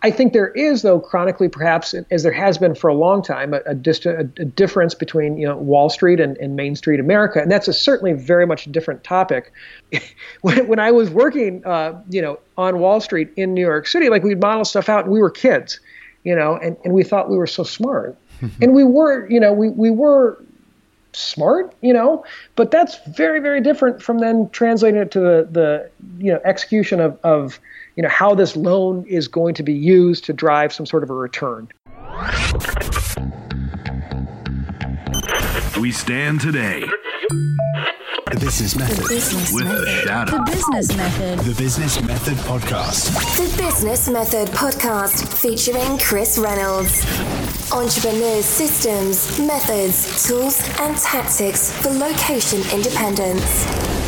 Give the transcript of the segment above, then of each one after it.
I think there is, though, chronically, perhaps as there has been for a long time, a, a, dist- a, difference between you know Wall Street and, and, Main Street America, and that's a certainly very much different topic. when, when, I was working, uh, you know, on Wall Street in New York City, like we'd model stuff out, and we were kids, you know, and, and we thought we were so smart, and we were, you know, we we were smart, you know, but that's very very different from then translating it to the the you know execution of of you know, how this loan is going to be used to drive some sort of a return. We stand today. The Business Method. The business with method. the shadow. The Business Method. The Business Method Podcast. The Business Method Podcast featuring Chris Reynolds. Entrepreneurs' systems, methods, tools, and tactics for location independence.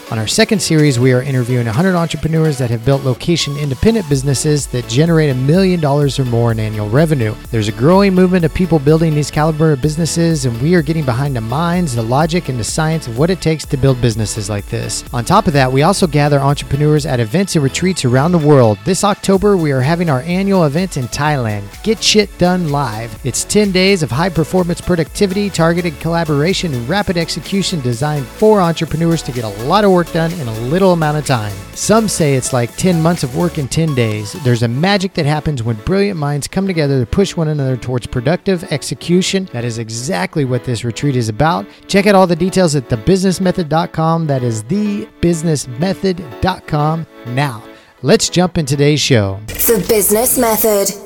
On our second series, we are interviewing 100 entrepreneurs that have built location independent businesses that generate a million dollars or more in annual revenue. There's a growing movement of people building these caliber of businesses, and we are getting behind the minds, the logic, and the science of what it takes to build businesses like this. On top of that, we also gather entrepreneurs at events and retreats around the world. This October, we are having our annual event in Thailand, Get Shit Done Live. It's 10 days of high performance productivity, targeted collaboration, and rapid execution designed for entrepreneurs to get a lot of work work done in a little amount of time. Some say it's like 10 months of work in 10 days. There's a magic that happens when brilliant minds come together to push one another towards productive execution. That is exactly what this retreat is about. Check out all the details at thebusinessmethod.com. That is thebusinessmethod.com. Now, let's jump in today's show. The Business Method.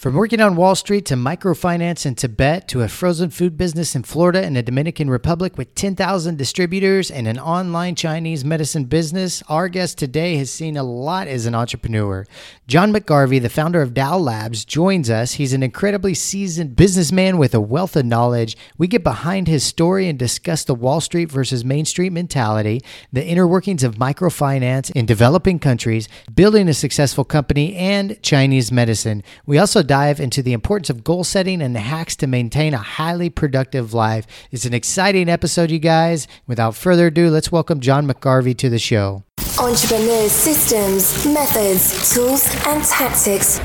From working on Wall Street to microfinance in Tibet to a frozen food business in Florida and the Dominican Republic with 10,000 distributors and an online Chinese medicine business, our guest today has seen a lot as an entrepreneur. John McGarvey, the founder of Dao Labs, joins us. He's an incredibly seasoned businessman with a wealth of knowledge. We get behind his story and discuss the Wall Street versus Main Street mentality, the inner workings of microfinance in developing countries, building a successful company, and Chinese medicine. We also dive into the importance of goal setting and the hacks to maintain a highly productive life. It's an exciting episode, you guys. Without further ado, let's welcome John McGarvey to the show. Entrepreneurs' systems, methods, tools, and tactics.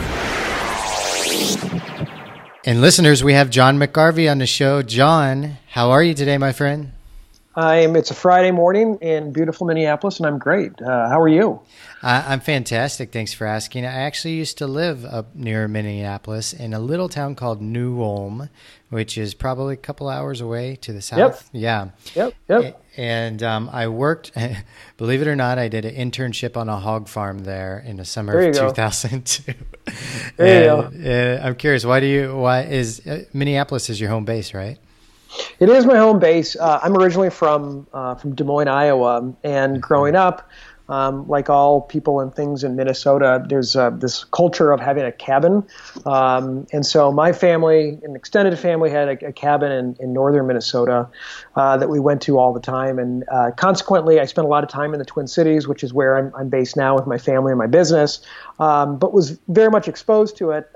And listeners, we have John McGarvey on the show. John, how are you today, my friend? I'm. It's a Friday morning in beautiful Minneapolis, and I'm great. Uh, how are you? I, am fantastic. Thanks for asking. I actually used to live up near Minneapolis in a little town called New Ulm, which is probably a couple hours away to the south. Yep. Yeah. Yep. Yep. And um, I worked, believe it or not, I did an internship on a hog farm there in the summer of 2002. there and, you go. Uh, I'm curious, why do you? Why is uh, Minneapolis is your home base, right? It is my home base. Uh, I'm originally from uh, from Des Moines, Iowa, and growing up, um, like all people and things in Minnesota, there's uh, this culture of having a cabin, um, and so my family, an extended family, had a, a cabin in, in northern Minnesota uh, that we went to all the time, and uh, consequently, I spent a lot of time in the Twin Cities, which is where I'm, I'm based now with my family and my business, um, but was very much exposed to it.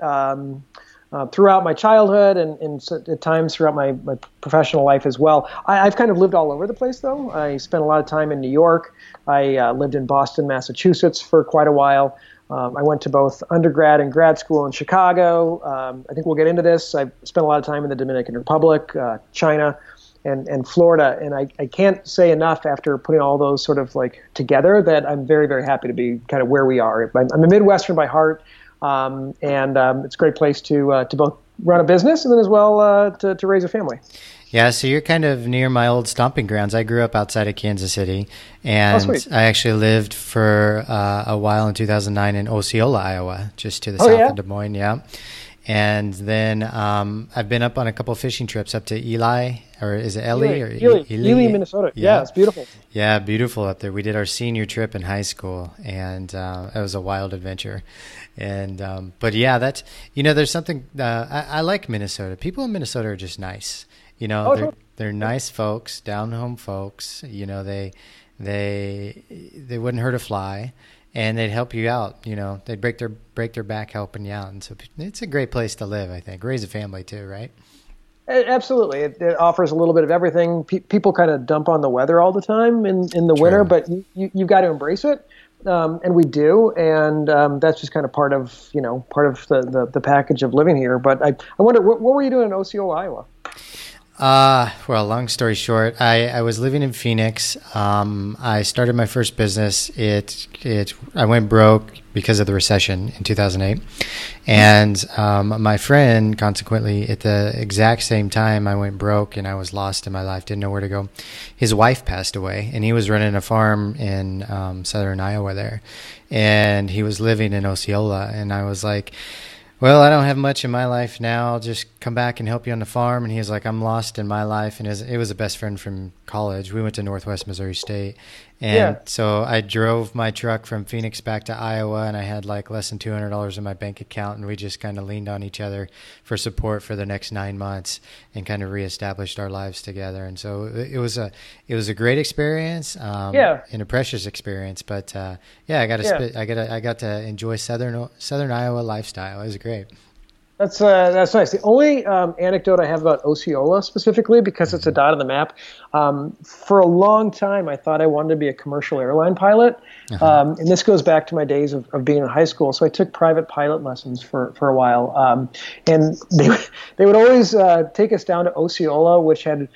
Uh, throughout my childhood and, and, at times throughout my, my professional life as well. I, have kind of lived all over the place, though. I spent a lot of time in New York. I uh, lived in Boston, Massachusetts for quite a while. Um, I went to both undergrad and grad school in Chicago. Um, I think we'll get into this. I've spent a lot of time in the Dominican Republic, uh, China, and, and Florida. And I, I can't say enough after putting all those sort of like together that I'm very, very happy to be kind of where we are. I'm, I'm a Midwestern by heart. Um, and um, it's a great place to uh, to both run a business and then as well uh, to, to raise a family. Yeah, so you're kind of near my old stomping grounds. I grew up outside of Kansas City, and oh, I actually lived for uh, a while in 2009 in Osceola, Iowa, just to the oh, south yeah? of Des Moines. Yeah, and then um, I've been up on a couple fishing trips up to Ely, or is it Ely Ely, or Ely, Minnesota. Yeah. it's beautiful. Yeah, beautiful up there. We did our senior trip in high school, and uh, it was a wild adventure. And um, but yeah, that's you know, there's something uh, I, I, like Minnesota. People in Minnesota are just nice. You know, oh, they're they're nice folks, down home folks. You know, they they they wouldn't hurt a fly and they'd help you out. You know, they'd break their break their back helping you out, and so it's a great place to live. I think raise a family too, right? Absolutely, it, it offers a little bit of everything. Pe- people kind of dump on the weather all the time in in the True. winter, but you, you have got to embrace it. Um, and we do, and um, that's just kind of part of you know part of the, the, the package of living here. But I, I wonder what, what were you doing in Osceola, Iowa? Uh, well, long story short, I, I was living in Phoenix. Um, I started my first business. It, it, I went broke because of the recession in 2008. And, um, my friend, consequently, at the exact same time I went broke and I was lost in my life, didn't know where to go. His wife passed away and he was running a farm in, um, southern Iowa there. And he was living in Osceola. And I was like, well, I don't have much in my life now. I'll just come back and help you on the farm. And he was like, I'm lost in my life. And it was, it was a best friend from college. We went to Northwest Missouri State. And yeah. so I drove my truck from Phoenix back to Iowa, and I had like less than two hundred dollars in my bank account, and we just kind of leaned on each other for support for the next nine months, and kind of reestablished our lives together. And so it was a it was a great experience, um, yeah, and a precious experience. But uh, yeah, I got to yeah. I got I got to enjoy southern southern Iowa lifestyle. It was great. That's uh, that's nice. The only um, anecdote I have about Osceola specifically, because it's a dot on the map, um, for a long time I thought I wanted to be a commercial airline pilot, uh-huh. um, and this goes back to my days of, of being in high school. So I took private pilot lessons for, for a while, um, and they they would always uh, take us down to Osceola, which had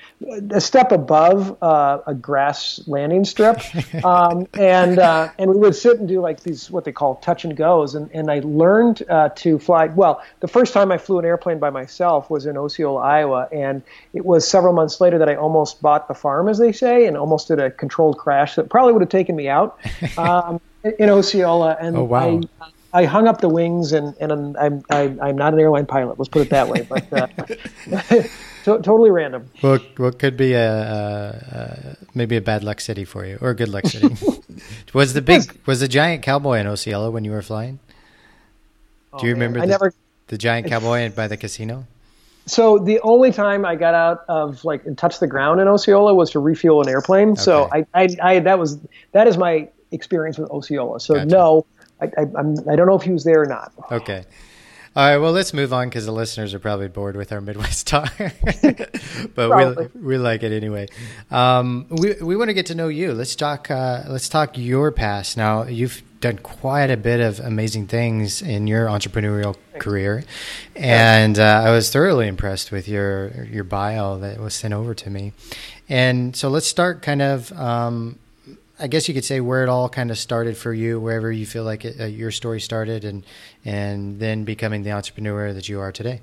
a step above uh, a grass landing strip, um, and uh, and we would sit and do like these what they call touch and goes, and and I learned uh, to fly. Well, the first time I flew an airplane by myself was in Osceola, Iowa, and it was several months later that I almost bought the farm, as they say, and almost did a controlled crash that probably would have taken me out um, in Osceola. And oh, wow. I, I hung up the wings, and, and I'm, I'm, I'm not an airline pilot. Let's put it that way. But uh, to, totally random. Well, what could be a, a, a, maybe a bad luck city for you, or a good luck city? was the big was the giant cowboy in Osceola when you were flying? Do you oh, remember? I never the giant cowboy by the casino? So the only time I got out of like and touched the ground in Osceola was to refuel an airplane. Okay. So I, I, I, that was that is my experience with Osceola. So gotcha. no, I, I, I'm, I don't know if he was there or not. Okay. All right, well, let's move on because the listeners are probably bored with our Midwest talk, but we we like it anyway. Um, we we want to get to know you. Let's talk. Uh, let's talk your past. Now, you've done quite a bit of amazing things in your entrepreneurial career, and uh, I was thoroughly impressed with your your bio that was sent over to me. And so, let's start kind of. Um, I guess you could say where it all kind of started for you, wherever you feel like it, uh, your story started, and and then becoming the entrepreneur that you are today.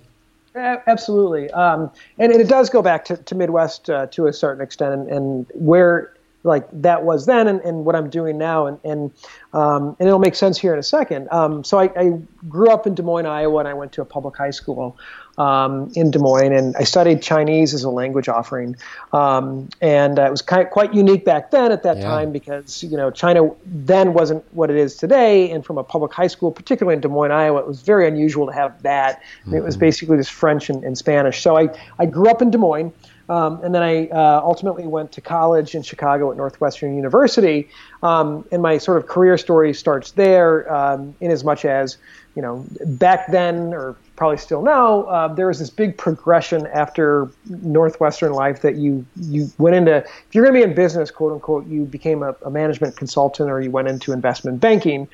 Absolutely, um, and, and, it does go back to, to Midwest uh, to a certain extent, and, and, where like that was then, and, and what I'm doing now, and and um, and it'll make sense here in a second. Um, so I, I, grew up in Des Moines, Iowa, and I went to a public high school um, in Des Moines, and I studied Chinese as a language offering, um, and uh, it was kind of quite unique back then at that yeah. time because you know China then wasn't what it is today, and from a public high school, particularly in Des Moines, Iowa, it was very unusual to have that. Mm-hmm. It was basically just French and, and, Spanish. So I I grew up in Des Moines. Um, and then I uh, ultimately went to college in Chicago at Northwestern University. Um, and my sort of career story starts there, um, in as much as, you know, back then, or probably still now, uh, there was this big progression after Northwestern life that you you went into. If you're going to be in business, quote unquote, you became a, a, management consultant or you went into investment banking,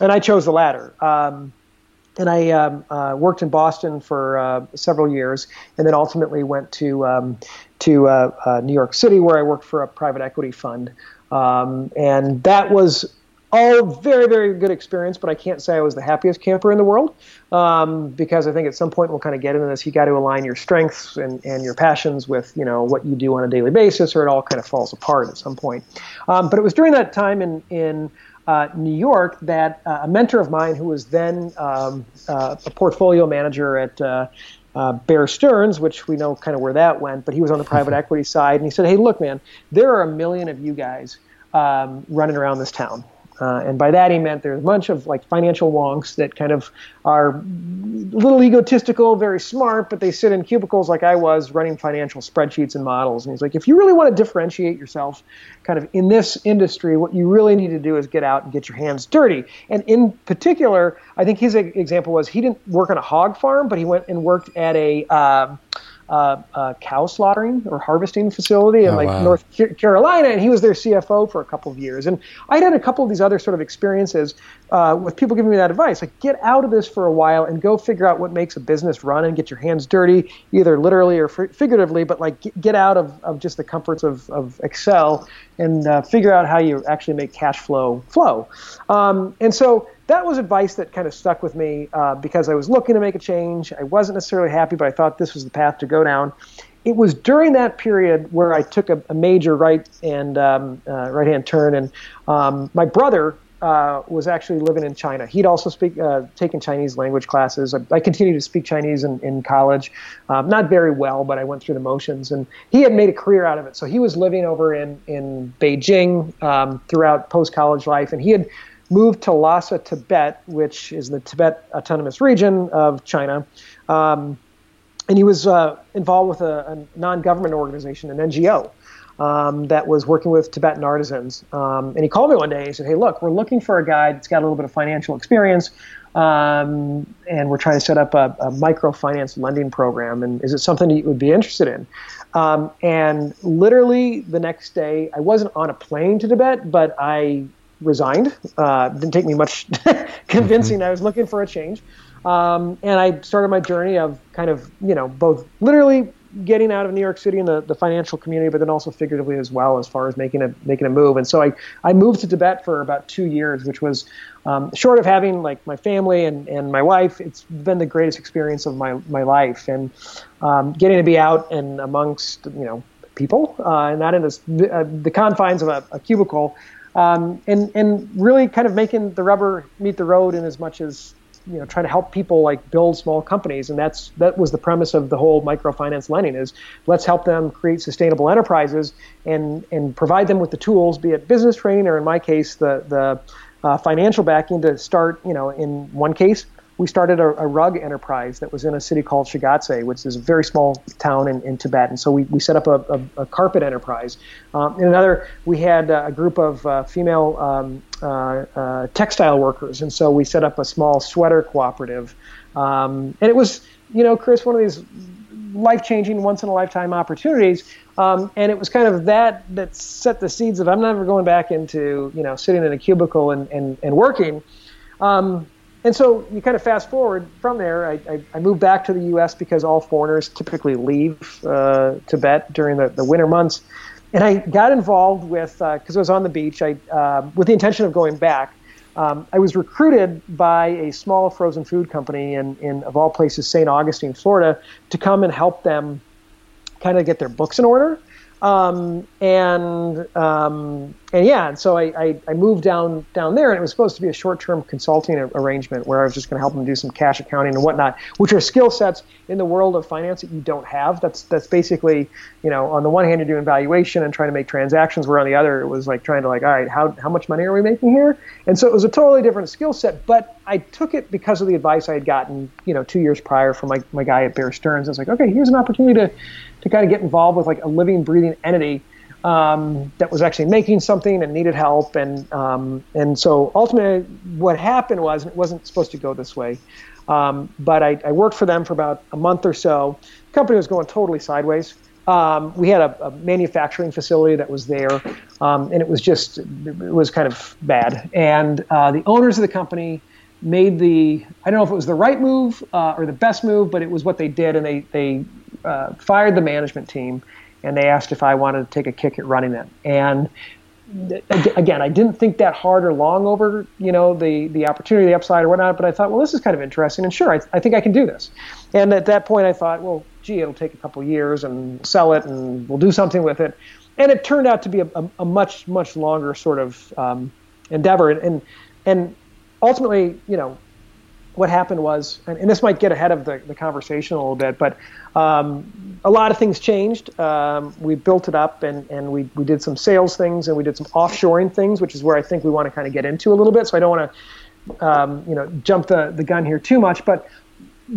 and I chose the latter. Um, and I um, uh, worked in Boston for uh, several years, and then ultimately went to um, to uh, uh New York City, where I worked for a private equity fund, um, and that was all very, very good experience, but I can't say I was the happiest camper in the world um, because I think at some point we'll kind of get into this. You got to align your strengths and, and your passions with you know what you do on a daily basis, or it all kind of falls apart at some point. Um, but it was during that time in in uh, New York that uh, a mentor of mine who was then um, uh, a portfolio manager at uh, uh, Bear Stearns, which we know kind of where that went, but he was on the private equity side, and he said, "Hey, look, man, there are a million of you guys um, running around this town." Uh, and by that he meant there's a bunch of like financial wonks that kind of are a little egotistical, very smart, but they sit in cubicles like I was running financial spreadsheets and models. And he's like, if you really want to differentiate yourself kind of in this industry, what you really need to do is get out and get your hands dirty. And in particular, I think his example was he didn't work on a hog farm, but he went and worked at a uh, uh, uh, cow slaughtering or harvesting facility in Oh, like wow. North Carolina, and he was their CFO for a couple of years. And I'd had a couple of these other sort of experiences uh, with people giving me that advice, like get out of this for a while and go figure out what makes a business run and get your hands dirty, either literally or figuratively, but like get, out of, of just the comforts of, of Excel and uh, figure out how you actually make cash flow flow. Um, and so that was advice that kind of stuck with me uh, because I was looking to make a change. I wasn't necessarily happy, but I thought this was the path to go down. It was during that period where I took a, a major right and um, uh, right hand turn, and um, my brother uh, was actually living in China. He'd also speak uh, taken Chinese language classes. I, I continued to speak Chinese in, in college, um, not very well, but I went through the motions. And he had made a career out of it. So he was living over in in Beijing um, throughout post college life, and he had moved to Lhasa, Tibet, which is the Tibet Autonomous Region of China. Um, and he was uh, involved with a, a non-government organization, an NGO, um, that was working with Tibetan artisans. Um, and he called me one day and he said, "Hey, look, we're looking for a guy that's got a little bit of financial experience, um, and we're trying to set up a, a microfinance lending program. And is it something that you would be interested in?" Um, and literally the next day, I wasn't on a plane to Tibet, but I resigned. Uh, didn't take me much convincing. I was looking for a change. Um, and I started my journey of kind of, you know, both literally getting out of New York City and the, the financial community, but then also figuratively as well as far as making a making a move. And so I, I moved to Tibet for about two years, which was um, short of having like my family and, and my wife. It's been the greatest experience of my, my life and um, getting to be out and amongst you know people, uh, and not in this, uh, the confines of a, a cubicle, um, and and really kind of making the rubber meet the road in as much as you know trying to help people like build small companies. And that's that was the premise of the whole microfinance lending is let's help them create sustainable enterprises and and provide them with the tools be it business training or in my case the the uh, financial backing to start you know in one case we started a, a rug enterprise that was in a city called Shigatse, which is a very small town in, in Tibet. And so we, we set up a, a, a carpet enterprise. Um, in another, we had a group of uh, female um, uh, uh, textile workers. And so we set up a small sweater cooperative. Um, and it was, you know, Chris, one of these life changing, once in a lifetime opportunities. Um, and it was kind of that that set the seeds of I'm never going back into, you know, sitting in a cubicle and, and, and working. Um, and so you kind of fast forward from there. I, I, I moved back to the U.S. because all foreigners typically leave uh, Tibet during the, the winter months. And I got involved with, because I was on the beach, I, uh, with the intention of going back. Um, I was recruited by a small frozen food company in, in of all places, St. Augustine, Florida, to come and help them kind of get their books in order. Um, and um, and yeah, and so I, I, I moved down down there, and it was supposed to be a short-term consulting arrangement where I was just going to help them do some cash accounting and whatnot, which are skill sets in the world of finance that you don't have. That's that's basically you know on the one hand you're doing valuation and trying to make transactions, where on the other it was like trying to like all right how how much money are we making here? And so it was a totally different skill set, but I took it because of the advice I had gotten you know two years prior from my my guy at Bear Stearns. I was like okay, here's an opportunity to to kind of get involved with like a living, breathing entity um, that was actually making something and needed help. And um, and so ultimately, what happened was, it wasn't supposed to go this way, um, but I, I worked for them for about a month or so. The company was going totally sideways. Um, we had a, a manufacturing facility that was there, um, and it was just it was kind of bad. And uh, the owners of the company made the I don't know if it was the right move uh, or the best move, but it was what they did, and they they uh, fired the management team, and they asked if I wanted to take a kick at running it. And again, I didn't think that hard or long over you know the the opportunity, the upside, or whatnot. But I thought, well, this is kind of interesting, and sure, I, I think I can do this. And at that point, I thought, well, gee, it'll take a couple years, and sell it, and we'll do something with it. And it turned out to be a, a, a much much longer sort of um, endeavor. And, and, and ultimately, you know, what happened was, and, and, this might get ahead of the, the conversation a little bit, but um, a lot of things changed. Um, we built it up and, and we, we did some sales things and we did some offshoring things, which is where I think we want to kind of get into a little bit. So I don't want to, um, you know, jump the, the gun here too much, but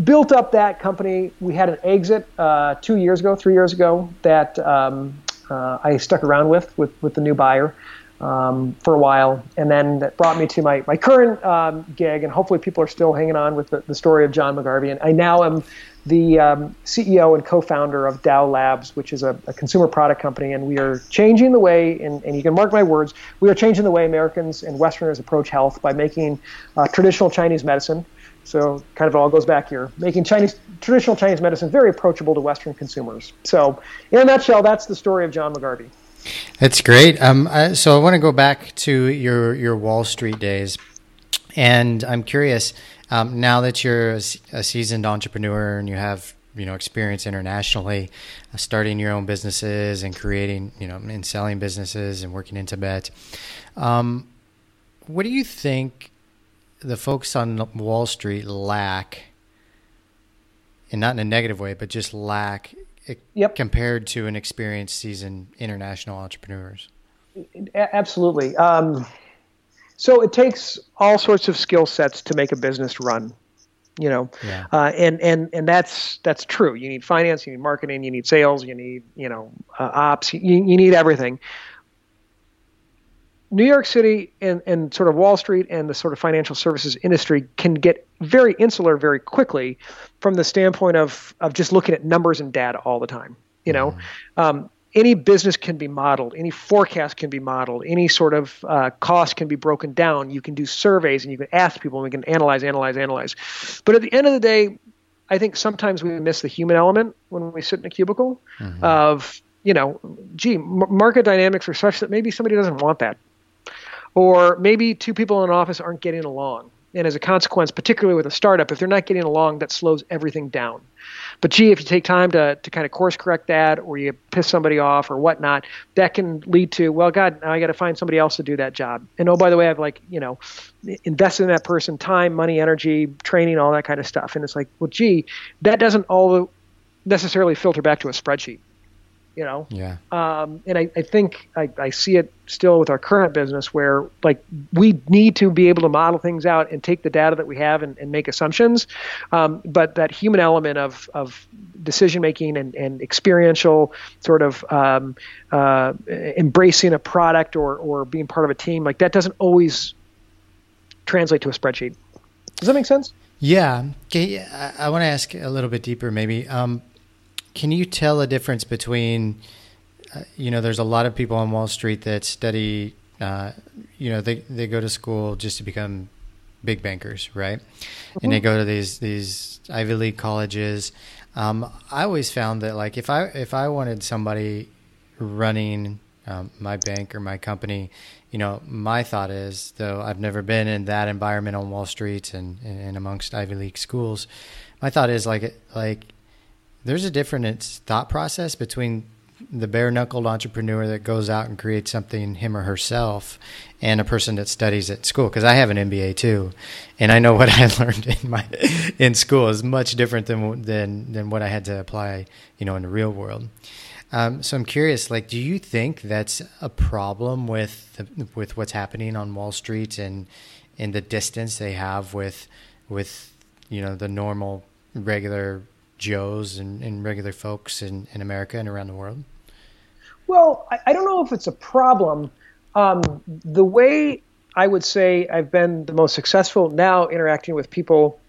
built up that company. We had an exit uh, two years ago, three years ago that um, uh, I stuck around with, with, with the new buyer um, for a while, and then that brought me to my my current um, gig. And hopefully, people are still hanging on with the, the story of John McGarvey. And I now am the um, CEO and co-founder of Dao Labs, which is a, a, consumer product company, and we are changing the way. And, and, you can mark my words, we are changing the way Americans and Westerners approach health by making uh, traditional Chinese medicine. So kind of all goes back here, making Chinese traditional Chinese medicine very approachable to Western consumers. So, in a nutshell, that's the story of John McGarvey. That's great. Um, uh, so I want to go back to your your Wall Street days, and I'm curious. Um, now that you're a, a, seasoned entrepreneur and you have you know experience internationally, uh, starting your own businesses and creating you know and selling businesses and working in Tibet, um, what do you think the folks on Wall Street lack? And not in a negative way, but just lack yep. compared to an experienced, seasoned international entrepreneurs? Absolutely. Um, so it takes all sorts of skill sets to make a business run. You know, yeah. uh, and and and that's that's true. You need finance, you need marketing, you need sales, you need you know uh, ops, you, you need everything. New York City and, and sort of Wall Street and the sort of financial services industry can get very insular very quickly from the standpoint of, of just looking at numbers and data all the time. You know, mm-hmm. um, any business can be modeled, any forecast can be modeled, any sort of uh, cost can be broken down. You can do surveys and you can ask people and we can analyze, analyze, analyze. But at the end of the day, I think sometimes we miss the human element when we sit in a cubicle mm-hmm. of, you know, gee, market dynamics are such that maybe somebody doesn't want that or maybe two people in an office aren't getting along. And as a consequence, particularly with a startup, if they're not getting along, that slows everything down. But gee, if you take time to, to kind of course correct that, or you piss somebody off, or whatnot, that can lead to, well, God, now I got to find somebody else to do that job. And oh, by the way, I've like, you know, invested in that person time, money, energy, training, all that kind of stuff. And it's like, well, gee, that doesn't all necessarily filter back to a spreadsheet you know? Yeah. Um, and I, I think I, I see it still with our current business where like we need to be able to model things out and take the data that we have and, and make assumptions. Um, but that human element of, of decision making and, and experiential sort of um, uh, embracing a product or, or being part of a team like that doesn't always translate to a spreadsheet. Does that make sense? Yeah. Okay i, I want to ask a little bit deeper maybe. Um, can you tell a difference between, uh, you know, there's a lot of people on Wall Street that study, uh, you know, they, they go to school just to become big bankers, right? Mm-hmm. And they go to these these Ivy League colleges. Um, I always found that like if I if I wanted somebody running um, my bank or my company, you know, my thought is though I've never been in that environment on Wall Street and, and amongst Ivy League schools, my thought is like like there's a different thought process between the bare knuckled entrepreneur that goes out and creates something him or herself and a person that studies at school because I have an MBA too and I know what I learned in my in school is much different than than than what I had to apply you know in the real world. Um, so I'm curious like do you think that's a problem with the, with what's happening on Wall Street and in the distance they have with with you know the normal regular Joes and, and regular folks in, in America and around the world? Well, I, I don't know if it's a problem. Um, the way I would say I've been the most successful now interacting with people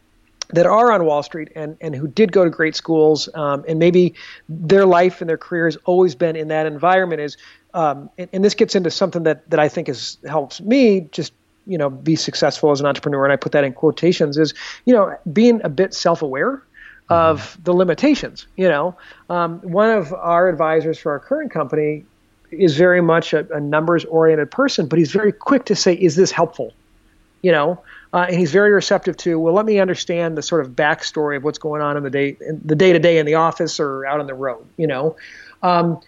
that are on Wall Street and, and who did go to great schools um, and maybe their life and their career has always been in that environment is um, and, and, this gets into something that, that I think is helps me just you know be successful as an entrepreneur and I put that in quotations is you know being a bit self-aware of the limitations. You know, um, one of our advisors for our current company is very much a, a numbers-oriented person, but he's very quick to say, "Is this helpful?" You know, uh, and he's very receptive to. Well, let me understand the sort of backstory of what's going on in the day, in the day to day in the office or out on the road. You know. Um,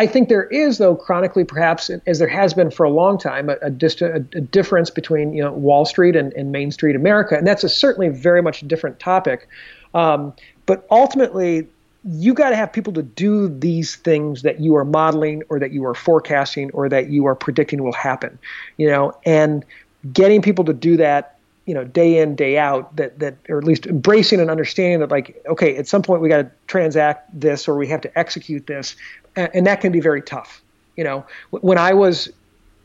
I think there is, though, chronically, perhaps as there has been for a long time, a, a, dist- a, difference between you know Wall Street and, and, Main Street America, and that's a certainly very much different topic. Um, but ultimately, you got to have people to do these things that you are modeling, or that you are forecasting, or that you are predicting will happen. You know, and getting people to do that you know day in day out that that or at least embracing and understanding that like okay at some point we got to transact this or we have to execute this and, and that can be very tough you know when i was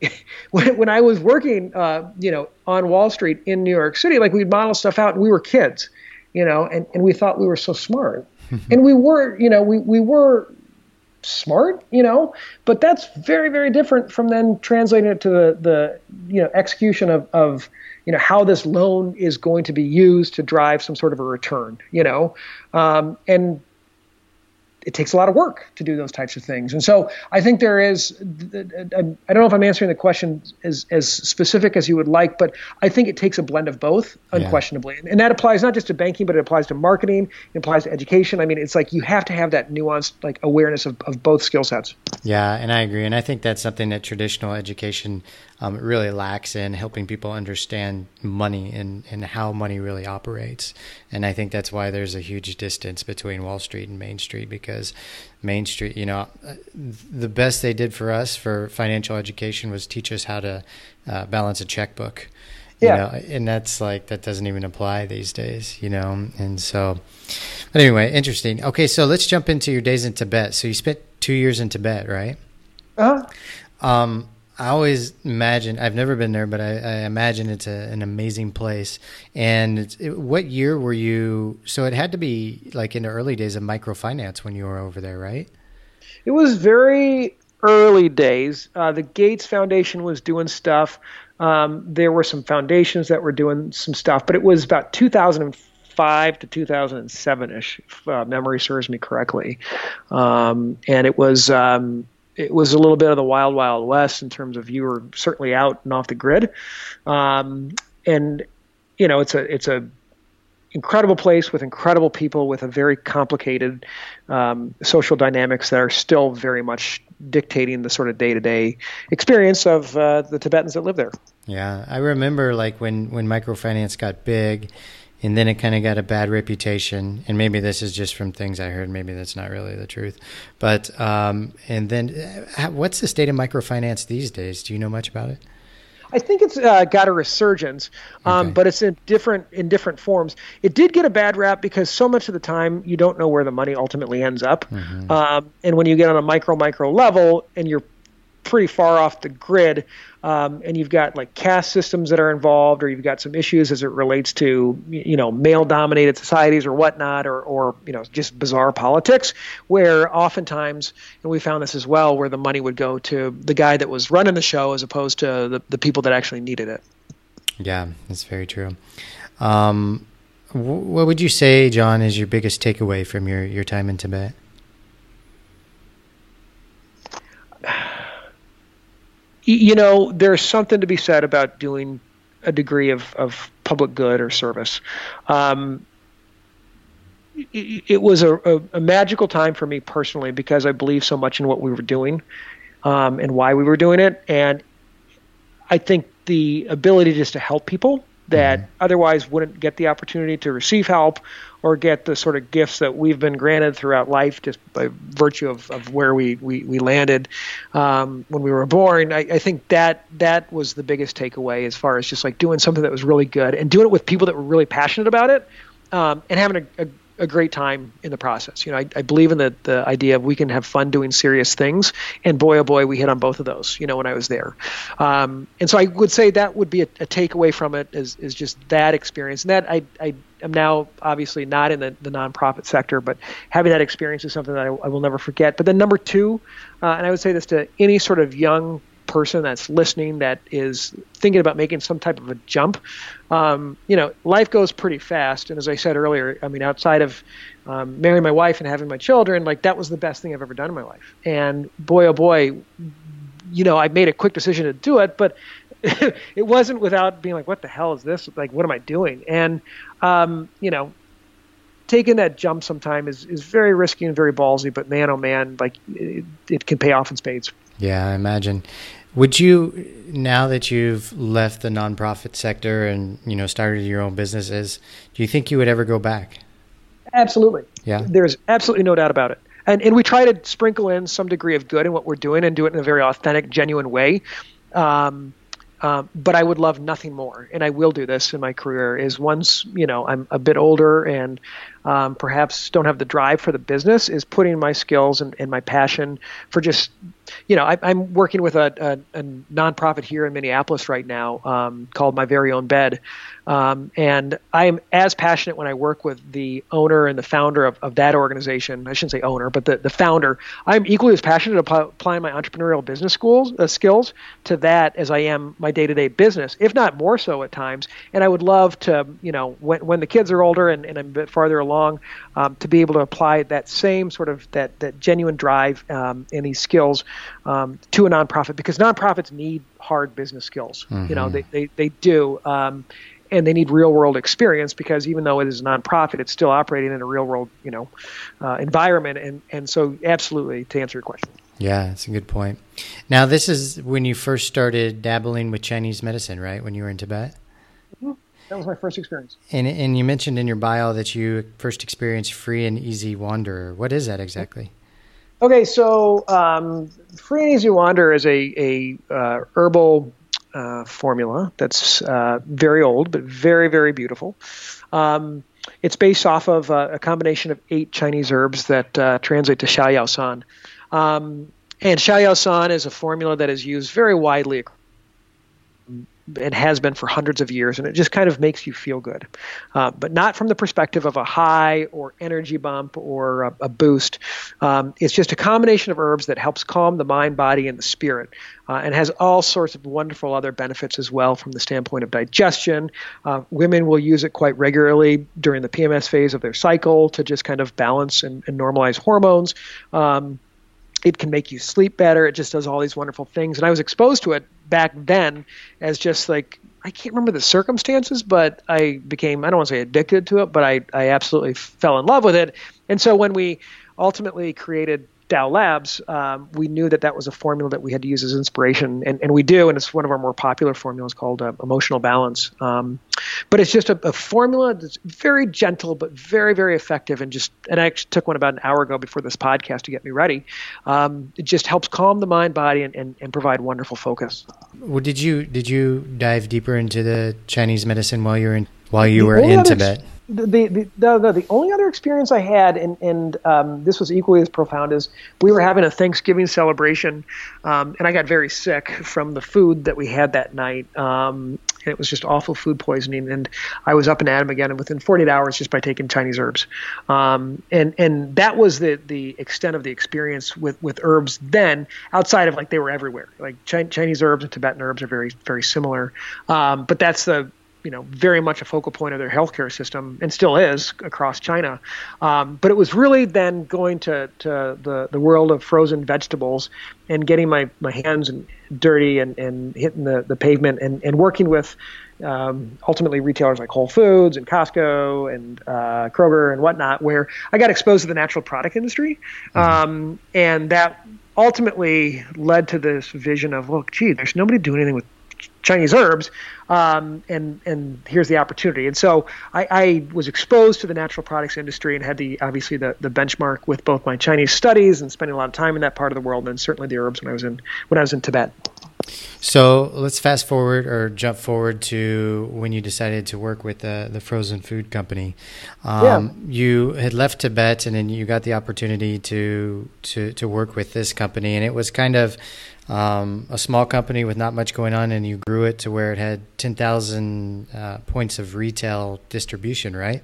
when, when i was working uh, you know on wall street in new york city like we'd model stuff out and we were kids you know and, and we thought we were so smart. And we were you know we, we were smart, you know, but that's very, very different from then translating it to the, the you know, execution of, of you know how this loan is going to be used to drive some sort of a return you know. Um, and it takes a lot of work to do those types of things. And so I think there is, I don't know if I'm answering the question as, as specific as you would like, but I think it takes a blend of both, unquestionably. Yeah. And that applies not just to banking, but it applies to marketing, it applies to education. I mean, it's like you have to have that nuanced like awareness of, of both skill sets. Yeah, and I agree. And I think that's something that traditional education um, really lacks in helping people understand money and, and how money really operates. And I think that's why there's a huge distance between Wall Street and Main Street because Main Street, you know, uh, the best they did for us for financial education was teach us how to uh, balance a checkbook. You yeah. Know, and that's like, that doesn't even apply these days, you know? And so, but anyway, interesting. Okay. So let's jump into your days in Tibet. So you spent two years in Tibet, right? Uh huh. Um, I always imagine I've never been there, but I, I imagine it's a, an amazing place. And it, what year were you? So it had to be like in the early days of microfinance when you were over there, right? It was very early days. Uh, the Gates Foundation was doing stuff. Um, there were some foundations that were doing some stuff, but it was about 2005 to 2007 ish, if uh, memory serves me correctly. Um, and it was. Um, it was a little bit of the wild, wild west in terms of you were certainly out and off the grid. Um, and, you know, it's a, it's a, incredible place with incredible people with a very complicated um, social dynamics that are still very much dictating the sort of day-to-day experience of uh, the Tibetans that live there. Yeah, I remember like when when microfinance got big, and then it kind of got a bad reputation. And maybe this is just from things I heard. Maybe that's not really the truth. But um, and then, uh, what's the state of microfinance these days? Do you know much about it? I think it's uh, got a resurgence, um, okay. but it's in different in different forms. It did get a bad rap because so much of the time you don't know where the money ultimately ends up, mm-hmm. um, and when you get on a micro micro level and you're pretty far off the grid, um, and you've got like caste systems that are involved, or you've got some issues as it relates to you know male-dominated societies or whatnot, or or you know just bizarre politics, where oftentimes, and we found this as well, where the money would go to the guy that was running the show as opposed to the, the people that actually needed it. Yeah, that's very true. Um, what would you say, John, is your biggest takeaway from your, your time in Tibet? you know, there's something to be said about doing a degree of, of public good or service. Um, it, it, was a, a, a, magical time for me personally because I believe so much in what we were doing um, and why we were doing it. And I think the ability just to help people that mm-hmm. otherwise wouldn't get the opportunity to receive help or get the sort of gifts that we've been granted throughout life just by virtue of, of where we, we, we landed um, when we were born. I, I think that that was the biggest takeaway as far as just like doing something that was really good and doing it with people that were really passionate about it um, and having a, a a great time in the process. You know, I, I believe in the, the idea of we can have fun doing serious things, and boy, oh boy, we hit on both of those. You know, when I was there, um, and so I would say that would be a, a takeaway from it is is just that experience, and that I I am now obviously not in the, the nonprofit sector, but having that experience is something that I, I will never forget. But then number two, uh, and I would say this to any sort of young person that's listening that is thinking about making some type of a jump, um, you know, life goes pretty fast. And as I said earlier, I mean, outside of um, marrying my wife and having my children, like that was the best thing I've ever done in my life. And boy, oh boy, you know, I made a quick decision to do it, but it wasn't without being like, what the hell is this? Like, what am I doing? And, um, you know, taking that jump sometime is, is very risky and very ballsy, but man, oh man, like it, it can pay off in spades. Yeah, I imagine. Would you, now that you've left the nonprofit sector and you know started your own businesses, do you think you would ever go back? Absolutely. Yeah. There's absolutely no doubt about it. And and we try to sprinkle in some degree of good in what we're doing and do it in a very authentic, genuine way. Um, um, but I would love nothing more, and I will do this in my career. Is once you know I'm a bit older and um, perhaps don't have the drive for the business, is putting my skills and, and my passion for just you know I, am working with a, a, a, nonprofit here in Minneapolis right now um, called My Very Own Bed, um, and I am as passionate when I work with the owner and the founder of, of that organization. I shouldn't say owner, but the, the founder. I'm equally as passionate about applying my entrepreneurial business schools uh, skills to that as I am my day-to-day business, if not more so at times. And I would love to, you know, when, when the kids are older and, and I'm a bit farther along, um, to be able to apply that same sort of that that genuine drive um, and these skills um, to a nonprofit because nonprofits need hard business skills. Mm-hmm. You know, they, they, they do. Um, and they need real world experience because even though it is a nonprofit, it's still operating in a real world, you know, uh, environment. And, and so absolutely to answer your question. Yeah, that's a good point. Now, this is when you first started dabbling with Chinese medicine, right? When you were in Tibet? That was my first experience. And, and you mentioned in your bio that you first experienced free and easy wanderer. What is that exactly? Okay, so um, free and easy wanderer is a, a uh, herbal uh, formula that's uh, very old but very very beautiful. Um, it's based off of uh, a combination of eight Chinese herbs that uh, translate to Xiao Yao San. Um, and Xiao Yao San is a formula that is used very widely and has been for hundreds of years, and it just kind of makes you feel good. Uh, but not from the perspective of a high or energy bump or a, a boost. Um, it's just a combination of herbs that helps calm the mind, body, and the spirit, uh, and has all sorts of wonderful other benefits as well from the standpoint of digestion. Uh, women will use it quite regularly during the PMS phase of their cycle to just kind of balance and, and normalize hormones. Um, it can make you sleep better. It just does all these wonderful things. And I was exposed to it back then as just like I can't remember the circumstances, but I became I don't want to say addicted to it, but I I absolutely fell in love with it. And so when we ultimately created Dao Labs, um, we knew that that was a formula that we had to use as inspiration, and, and we do, and it's one of our more popular formulas called uh, Emotional Balance. Um, but it's just a, a, formula that's very gentle but very very effective, and just and I actually took one about an hour ago before this podcast to get me ready. Um, it just helps calm the mind, body, and, and, and provide wonderful focus. Well, did you did you dive deeper into the Chinese medicine while you were in while you were in Tibet? The, the, the, the, only other experience I had, and, and um, this was equally as profound, is we were having a Thanksgiving celebration, um, and I got very sick from the food that we had that night. Um, and it was just awful food poisoning, and I was up and at 'em again, within 48 hours, just by taking Chinese herbs, um, and and that was the the extent of the experience with with herbs. Then, outside of like they were everywhere, like Chinese herbs and Tibetan herbs are very very similar, um, but that's the you know very much a focal point of their healthcare system and still is across China. Um, but it was really then going to, to the, the world of frozen vegetables and getting my, my hands dirty and, and hitting the, the pavement and, and working with um, ultimately retailers like Whole Foods and Costco and uh, Kroger and whatnot, where I got exposed to the natural product industry. Mm-hmm. Um, and that ultimately led to this vision of, look, gee, there's nobody doing anything with Chinese herbs, um, and and here's the opportunity. And so I, I, was exposed to the natural products industry and had the obviously the, the benchmark with both my Chinese studies and spending a lot of time in that part of the world, and certainly the herbs when I was in when I was in Tibet. So let's fast forward or jump forward to when you decided to work with the, the frozen food company. Um, yeah. You had left Tibet and then you got the opportunity to, to, to work with this company. And it was kind of um, a small company with not much going on, and you grew it to where it had 10,000 uh, points of retail distribution, right?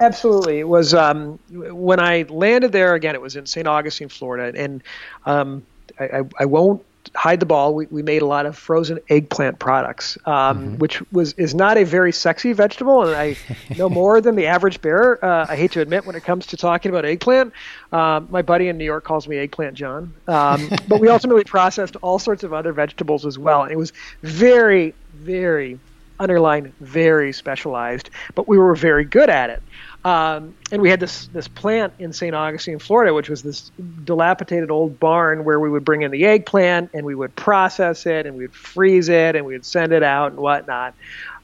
Absolutely. It was um, when I landed there again. It was in St. Augustine, Florida, and um, I, I, I, won't hide the ball. We, we made a lot of frozen eggplant products, um, mm-hmm. which was is not a very sexy vegetable, and I know more than the average bear. Uh, I hate to admit when it comes to talking about eggplant. Um, my buddy in New York calls me Eggplant John, um, but we ultimately processed all sorts of other vegetables as well. And it was very, very underline very specialized, but we were very good at it. Um, and we had this this plant in St. Augustine, Florida, which was this dilapidated old barn where we would bring in the eggplant and we would process it and we'd freeze it and we'd send it out and whatnot.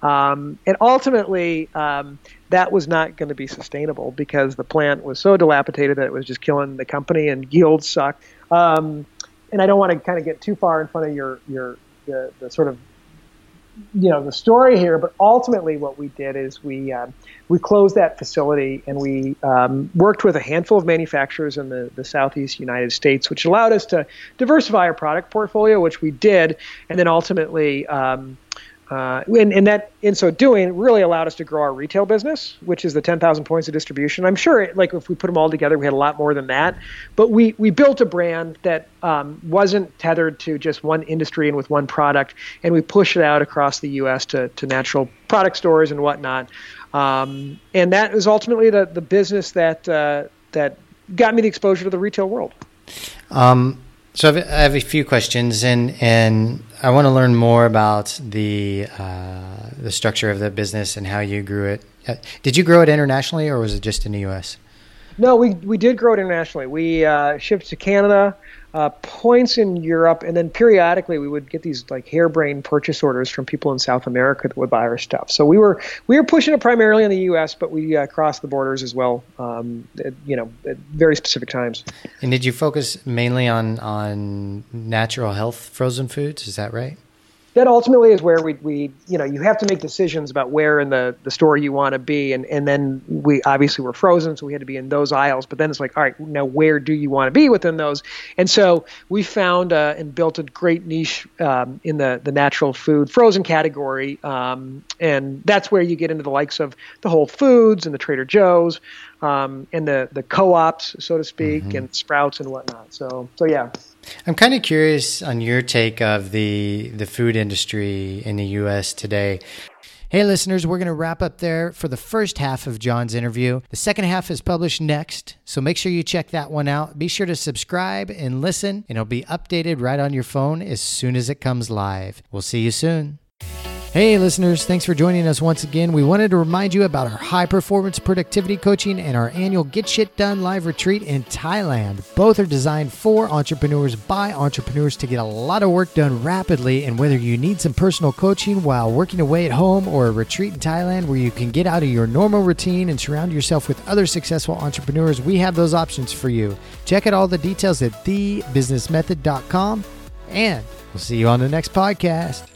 Um, and ultimately, um, that was not going to be sustainable because the plant was so dilapidated that it was just killing the company and yields sucked. Um, and I don't want to kind of get too far in front of your your the, the sort of you know the story here, but ultimately what we did is we um, we closed that facility and we um, worked with a handful of manufacturers in the, the southeast United States, which allowed us to diversify our product portfolio, which we did, and then ultimately um, uh, and, and, that, in so doing, really allowed us to grow our retail business, which is the 10,000 points of distribution. I'm sure, it, like if we put them all together, we had a lot more than that. But we we built a brand that um, wasn't tethered to just one industry and with one product, and we pushed it out across the U.S. to to natural product stores and whatnot. Um, and that was ultimately the the business that uh, that got me the exposure to the retail world. Um, so I have a few questions, and and I want to learn more about the uh, the structure of the business and how you grew it. Uh, did you grow it internationally, or was it just in the U.S.? No, we we did grow it internationally. We uh, shipped to Canada, uh, points in Europe, and then periodically we would get these like harebrained purchase orders from people in South America that would buy our stuff. So we were we were pushing it primarily in the U.S., but we uh, crossed the borders as well. Um, at, you know, at very specific times. And did you focus mainly on on natural health frozen foods? Is that right? That ultimately is where we, we you know you have to make decisions about where in the, the store you want to be and, and then we obviously were frozen so we had to be in those aisles but then it's like all right now where do you want to be within those? And so we found uh, and built a great niche um, in the, the natural food frozen category um, and that's where you get into the likes of the Whole Foods and the Trader Joe's um, and the, the co-ops so to speak mm-hmm. and Sprouts and whatnot. So so yeah I'm kind of curious on your take of the the food industry in the U.S. today. Hey, listeners, we're going to wrap up there for the first half of John's interview. The second half is published next, so make sure you check that one out. Be sure to subscribe and listen, and it'll be updated right on your phone as soon as it comes live. We'll see you soon. Hey, listeners, thanks for joining us once again. We wanted to remind you about our high performance productivity coaching and our annual Get Shit Done live retreat in Thailand. Both are designed for entrepreneurs by entrepreneurs to get a lot of work done rapidly. And whether you need some personal coaching while working away at home or a retreat in Thailand where you can get out of your normal routine and surround yourself with other successful entrepreneurs, we have those options for you. Check out all the details at thebusinessmethod.com. And we'll see you on the next podcast.